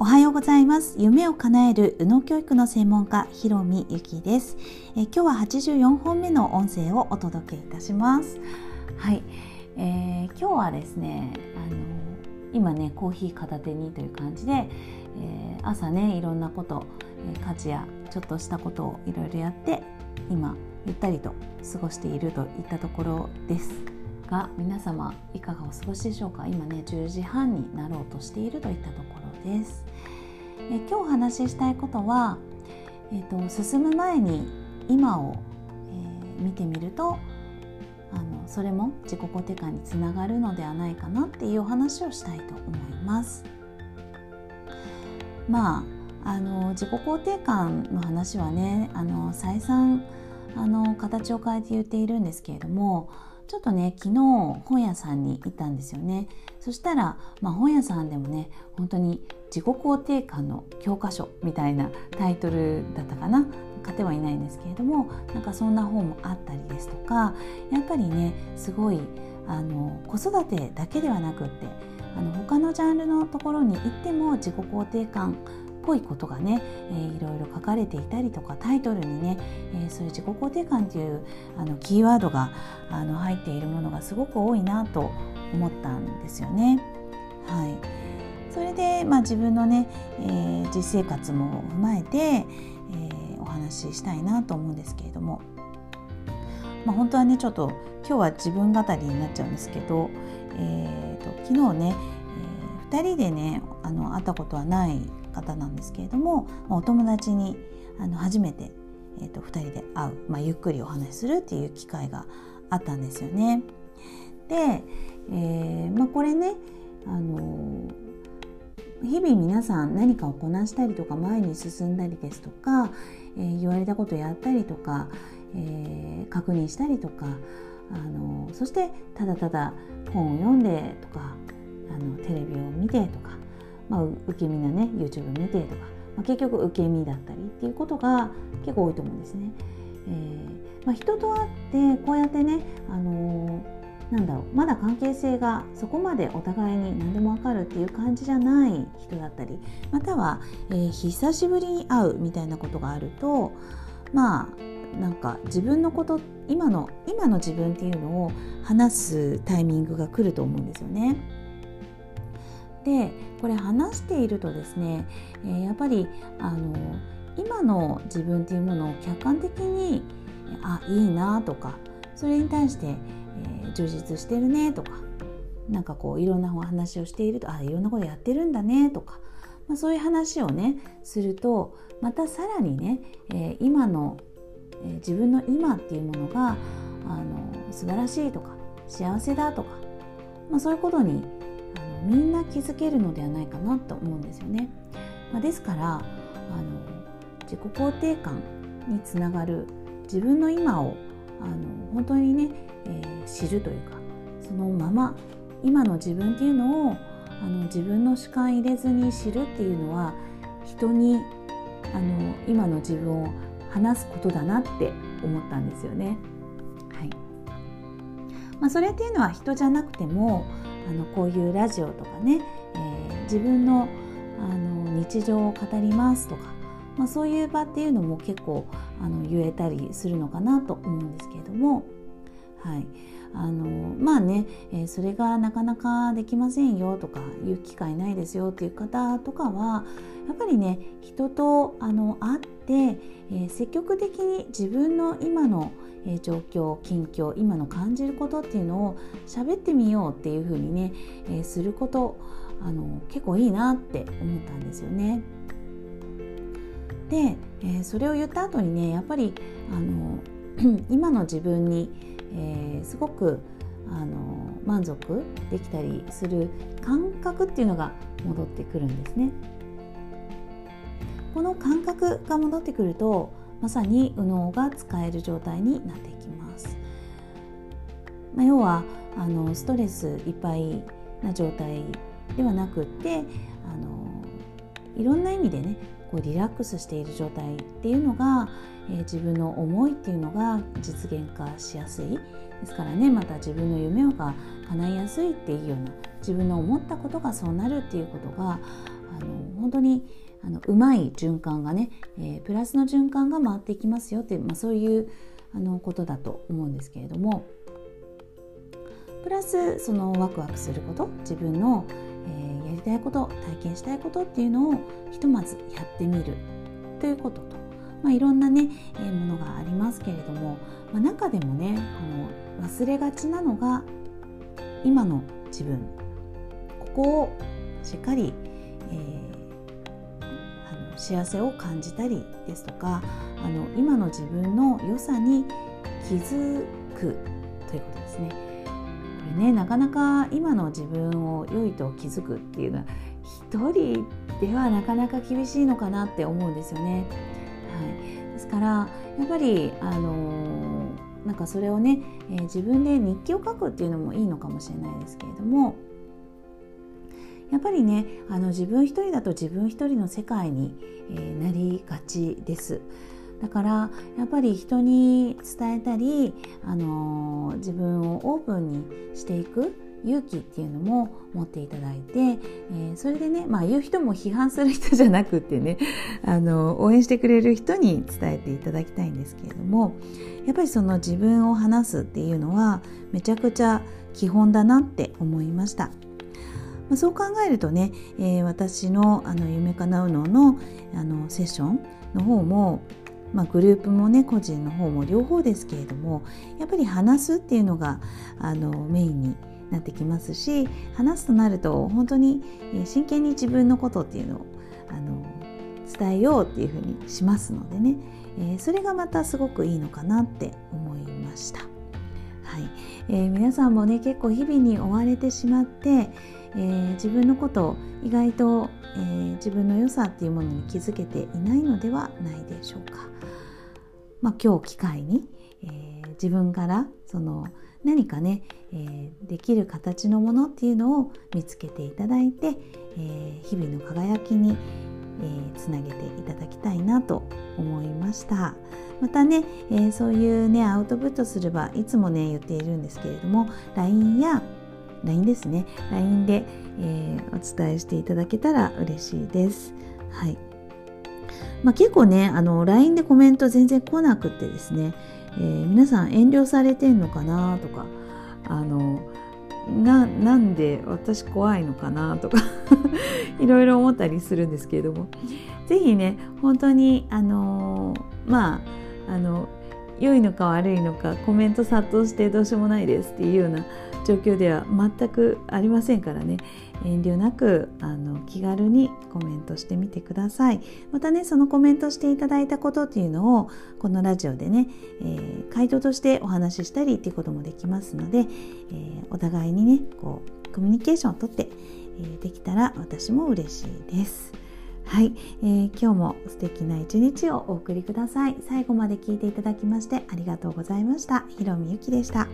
おはようございます。夢を叶える右脳教育の専門家ひろみゆきです。え今日は84本目の音声をお届けいたします。はい、えー、今日はですねあの今ねコーヒー片手にという感じで、えー、朝ねいろんなこと、え家事やちょっとしたことをいろいろやって今ゆったりと過ごしているといったところです。が皆様いかがお過ごしでしょうか？今ね10時半になろうとしているといったところですえ今日お話ししたいことは、えーと、進む前に今を、えー、見てみるとあのそれも自己肯定感につながるのではないかなっていうお話をしたいと思います。まああの自己肯定感の話はねあの再三あの形を変えて言っているんですけれどもちょっとね昨日本屋さんに行ったんですよね。そしたら、まあ、本屋さんでもね本当に自己肯定感の教科書みたいなタイトルだったかな。買ってはいないんですけれどもなんかそんな本もあったりですとかやっぱりねすごいあの子育てだけではなくってあの他のジャンルのところに行っても自己肯定感ぽいことがね、えー、いろいろ書かれていたりとかタイトルにね、えー、そういう自己肯定感というあのキーワードがあの入っているものがすごく多いなと思ったんですよね。はい、それで、まあ、自分のね、えー、実生活も踏まえて、えー、お話ししたいなと思うんですけれども、まあ、本当はねちょっと今日は自分語りになっちゃうんですけど、えーと、昨日ね、えー、2人でねあの会ったことはない方なんですけれどもお友達にあの初めて、えーと、2人で会う、まあ、ゆっくりお話しするっていう機会があったんですよね。で、えーまあ、これね、あの日々皆さん何かをこなしたりとか前に進んだりですとか、えー、言われたことやったりとか、え、確認したりとか、あのそしてただただ本を読んでとかあのテレビを見てとかまあ、受け身なね YouTube 見てとか、まあ、結局受け身だったりっていうことが結構多いと思うんですね。えーまあ、人と会ってこうやってね、あのー、なんだろうまだ関係性がそこまでお互いに何でも分かるっていう感じじゃない人だったりまたは、えー、久しぶりに会うみたいなことがあるとまあなんか自分のこと今の今の自分っていうのを話すタイミングが来ると思うんですよね。でこれ話しているとですね、えー、やっぱりあの今の自分っていうものを客観的にあいいなとかそれに対して、えー、充実してるねとかなんかこういろんなお話をしているとあいろんなことやってるんだねとか、まあ、そういう話をねするとまたさらにね、えー、今の、えー、自分の今っていうものがあの素晴らしいとか幸せだとか、まあ、そういうことにみんな気づけるのではないかなと思うんですよね。まあ、ですからあの自己肯定感につながる自分の今をあの本当にね、えー、知るというかそのまま今の自分っていうのをあの自分の主観入れずに知るっていうのは人にあの今の自分を話すことだなって思ったんですよね。はいまあ、それっていうのは人じゃなくてもあのこういうラジオとかね、えー、自分のあの日常を語りますとか、まあ、そういう場っていうのも結構あの言えたりするのかなと思うんですけれども、はい、あのまあね、えー、それがなかなかできませんよとかいう機会ないですよっていう方とかはやっぱりね人とあの会って、えー、積極的に自分の今の状況近況今の感じることっていうのを喋ってみようっていうふうにね、えすることあの結構いいなって思ったんですよね。で、えそれを言った後にねやっぱりあの 今の自分に、えー、すごくあの満足できたりする感覚っていうのが戻ってくるんですね。この感覚が戻ってくるとまさに右脳が使える状態になっていきます。まあ、要はあのストレスいっぱいな状態ではなくってあのいろんな意味でねこうリラックスしている状態っていうのが、えー、自分の思いっていうのが実現化しやすい。ですからねまた自分の夢が叶いやすいっていうような自分の思ったことがそうなるっていうことがあの本当にあのうまい循環がね、えー、プラスの循環が回っていきますよっていう、まあ、そういうあのことだと思うんですけれどもプラスそのワクワクすること自分の、えー、たいこと体験したいことっていうのをひとまずやってみる。ということと、まあ、いろんなね、え、ものがありますけれども、まあ、中でもねあの忘れがちなのが今の自分。ここをしっかり、えー、あの幸せを感じたりですとかあの今の自分の良さに気づくということですね。これねなかなか今の自分を良いと気づくっていうのは一人ではなかなか厳しいのかなって思うんですよね。はい、ですからやっぱりあのー、なんかそれをね、えー、自分で日記を書くっていうのもいいのかもしれないですけれどもやっぱりねあの自分一人だと自分一人の世界に、えー、なりがちです。だからやっぱり人に伝えたり、あの、自分をオープンにしていく勇気っていうのも持っていただいて、えー、それでね、まあ、言う人も批判する人じゃなくてね あの応援してくれる人に伝えていただきたいんですけれどもやっぱりその自分を話すっていうのはめちゃくちゃ基本だなって思いました。まあ、そう考えるとね、えー、私のあの夢かなうののあのセッションの方もまあ、グループもね個人の方も両方ですけれどもやっぱり話すっていうのがあのメインになってきますし話すとなると本当に真剣に自分のことっていうのをあの伝えようっていうふうにしますのでね、えー、それがまたすごくいいのかなって思いました。はいえー、皆さんもね結構日々に追われてしまって、えー、自分のことを意外と、えー、自分の良さっていうものに気づけていないのではないでしょうか。まあ、今日機会に、え自分からその何かね、えー、できる形のものっていうのを見つけていただいて、えー、日々の輝きに、えー、つなげていただきたいなと思いました。またね、えー、そういうねアウトプットすればいつもね言っているんですけれども LINE や LINE ですね LINE で、えー、お伝えしていただけたら嬉しいです。はい。まあ、結構ねあの LINE でコメント全然来なくてですねえー、皆さん遠慮されてんのかなとかあのななんで私怖いのかなとか いろいろ思ったりするんですけれども是非ね本当にあのまああの良いのか悪いのかコメント殺到してどうしようもないですっていうような状況では全くありませんからね遠慮なくあの気軽にコメントしてみてくださいまたねそのコメントしていただいたことっていうのをこのラジオでね、えー、回答としてお話ししたりっていうこともできますので、えー、お互いにねこうコミュニケーションをとって、えー、できたら私も嬉しいです。はい、えー、今日も素敵な一日をお送りください。最後まで聞いていただきましてありがとうございました。ひろみゆきでした。